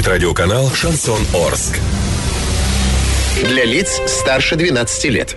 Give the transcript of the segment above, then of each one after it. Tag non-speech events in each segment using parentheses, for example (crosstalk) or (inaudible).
звучит радиоканал «Шансон Орск». Для лиц старше 12 лет.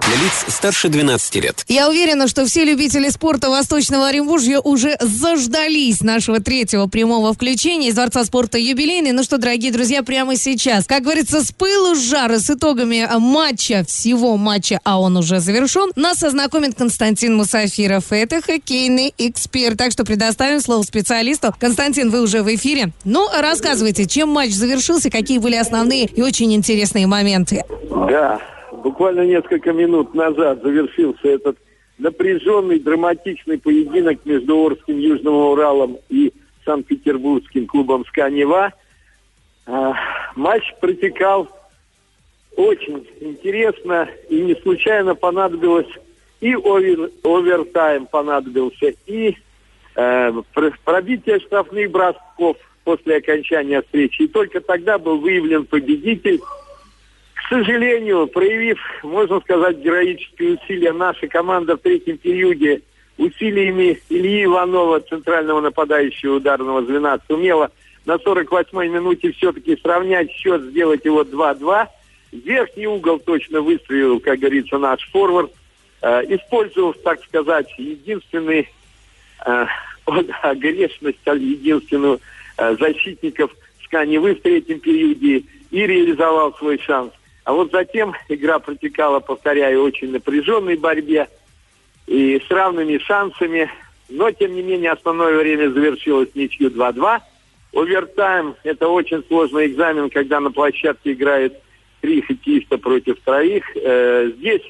Для лиц старше 12 лет. Я уверена, что все любители спорта Восточного Оренбуржья уже заждались нашего третьего прямого включения из Дворца спорта юбилейный. Ну что, дорогие друзья, прямо сейчас, как говорится, с пылу с жара, с итогами матча, всего матча, а он уже завершен, нас ознакомит Константин Мусафиров. Это хоккейный эксперт. Так что предоставим слово специалисту. Константин, вы уже в эфире. Ну, рассказывайте, чем матч завершился, какие были основные и очень интересные моменты. Да, буквально несколько минут назад завершился этот напряженный, драматичный поединок между Орским Южным Уралом и Санкт-Петербургским клубом «Сканева». А, матч протекал очень интересно, и не случайно понадобилось и овер, овертайм понадобился, и э, пробитие штрафных бросков после окончания встречи. И только тогда был выявлен победитель – сожалению, проявив, можно сказать, героические усилия, наша команда в третьем периоде усилиями Ильи Иванова, центрального нападающего ударного звена, сумела на 48-й минуте все-таки сравнять счет, сделать его 2-2. Верхний угол точно выстрелил, как говорится, наш форвард, э, использовав, так сказать, единственный э, (laughs) огрешность, единственную э, защитников Сканевы в третьем периоде и реализовал свой шанс. А вот затем игра протекала, повторяю, очень напряженной борьбе и с равными шансами. Но, тем не менее, основное время завершилось ничью 2-2. Овертайм – это очень сложный экзамен, когда на площадке играют три хоккеиста против троих. Э, здесь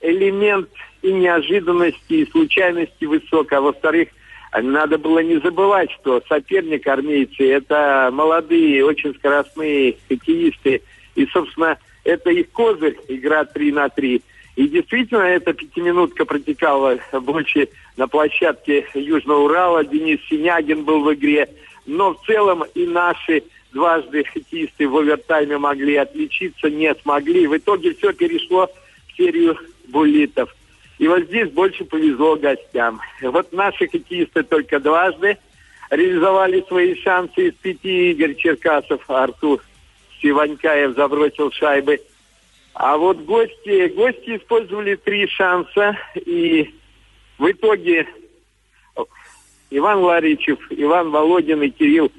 элемент и неожиданности, и случайности высок. А во-вторых, надо было не забывать, что соперник армейцы – это молодые, очень скоростные хоккеисты. И, собственно, это их козырь, игра 3 на 3. И действительно, эта пятиминутка протекала больше на площадке Южного Урала. Денис Синягин был в игре. Но в целом и наши дважды хоккеисты в овертайме могли отличиться, не смогли. В итоге все перешло в серию буллитов. И вот здесь больше повезло гостям. Вот наши хоккеисты только дважды реализовали свои шансы из пяти. Игорь Черкасов, Артур Сиванькаев забросил шайбы. А вот гости, гости использовали три шанса, и в итоге Иван Ларичев, Иван Володин и Кирилл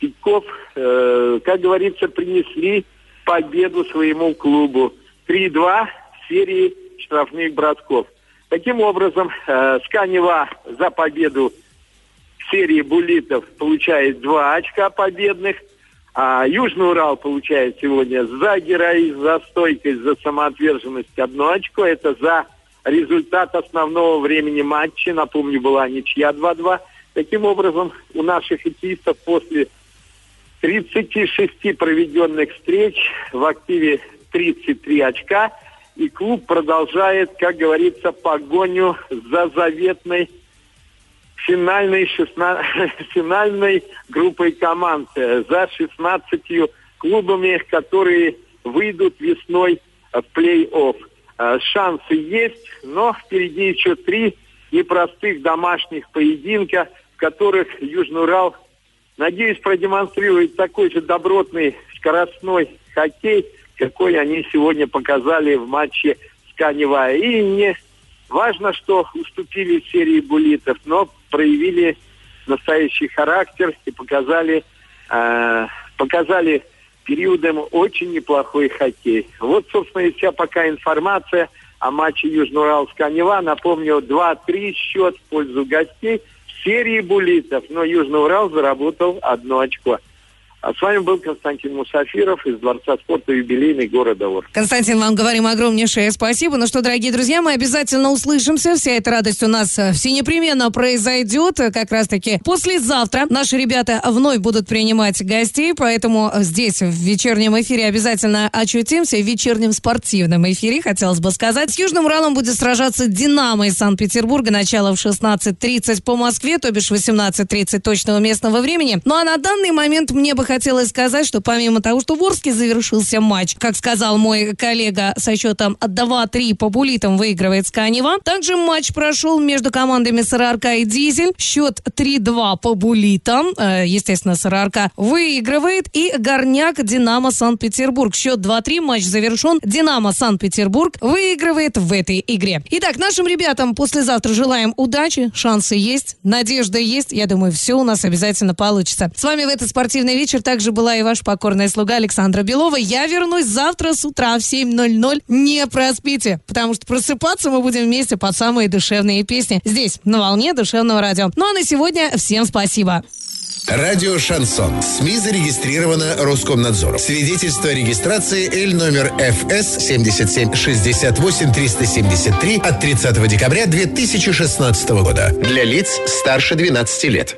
Питков, э, как говорится, принесли победу своему клубу. 3-2 в серии штрафных бросков. Таким образом, э, Сканева за победу в серии буллитов получает два очка победных – а Южный Урал получает сегодня за героизм, за стойкость, за самоотверженность одно очко. Это за результат основного времени матча. Напомню, была ничья 2-2. Таким образом, у наших хоккеистов после 36 проведенных встреч в активе 33 очка. И клуб продолжает, как говорится, погоню за заветной финальной, 16, (laughs) финальной группой команд э, за 16 клубами, которые выйдут весной в плей-офф. Э, шансы есть, но впереди еще три непростых домашних поединка, в которых Южный Урал, надеюсь, продемонстрирует такой же добротный скоростной хоккей, какой они сегодня показали в матче с Канева. И не важно, что уступили серии буллитов, но проявили настоящий характер и показали, э, показали периодом очень неплохой хоккей. Вот, собственно, и вся пока информация о матче Южноуралска-Нева. Напомню, 2-3 счет в пользу гостей в серии буллитов, но Южный Урал заработал одно очко. А с вами был Константин Мусафиров из Дворца спорта юбилейный города Орск. Константин, вам говорим огромнейшее спасибо. Ну что, дорогие друзья, мы обязательно услышимся. Вся эта радость у нас э, все непременно произойдет. Как раз-таки послезавтра наши ребята вновь будут принимать гостей, поэтому здесь в вечернем эфире обязательно очутимся. В вечернем спортивном эфире, хотелось бы сказать. С Южным Уралом будет сражаться «Динамо» из Санкт-Петербурга. Начало в 16.30 по Москве, то бишь 18.30 точного местного времени. Ну а на данный момент мне бы хотелось сказать, что помимо того, что в Орске завершился матч, как сказал мой коллега, со счетом 2-3 по булитам выигрывает Сканева. Также матч прошел между командами СРРК и Дизель. Счет 3-2 по булитам. Э, естественно, СРРК выигрывает. И Горняк Динамо Санкт-Петербург. Счет 2-3. Матч завершен. Динамо Санкт-Петербург выигрывает в этой игре. Итак, нашим ребятам послезавтра желаем удачи. Шансы есть. Надежда есть. Я думаю, все у нас обязательно получится. С вами в этот спортивный вечер вечер также была и ваша покорная слуга Александра Белова. Я вернусь завтра с утра в 7.00. Не проспите, потому что просыпаться мы будем вместе под самые душевные песни. Здесь, на волне душевного радио. Ну а на сегодня всем спасибо. Радио «Шансон». СМИ зарегистрировано Роскомнадзором. Свидетельство о регистрации Л номер ФС 77 68 373 от 30 декабря 2016 года. Для лиц старше 12 лет.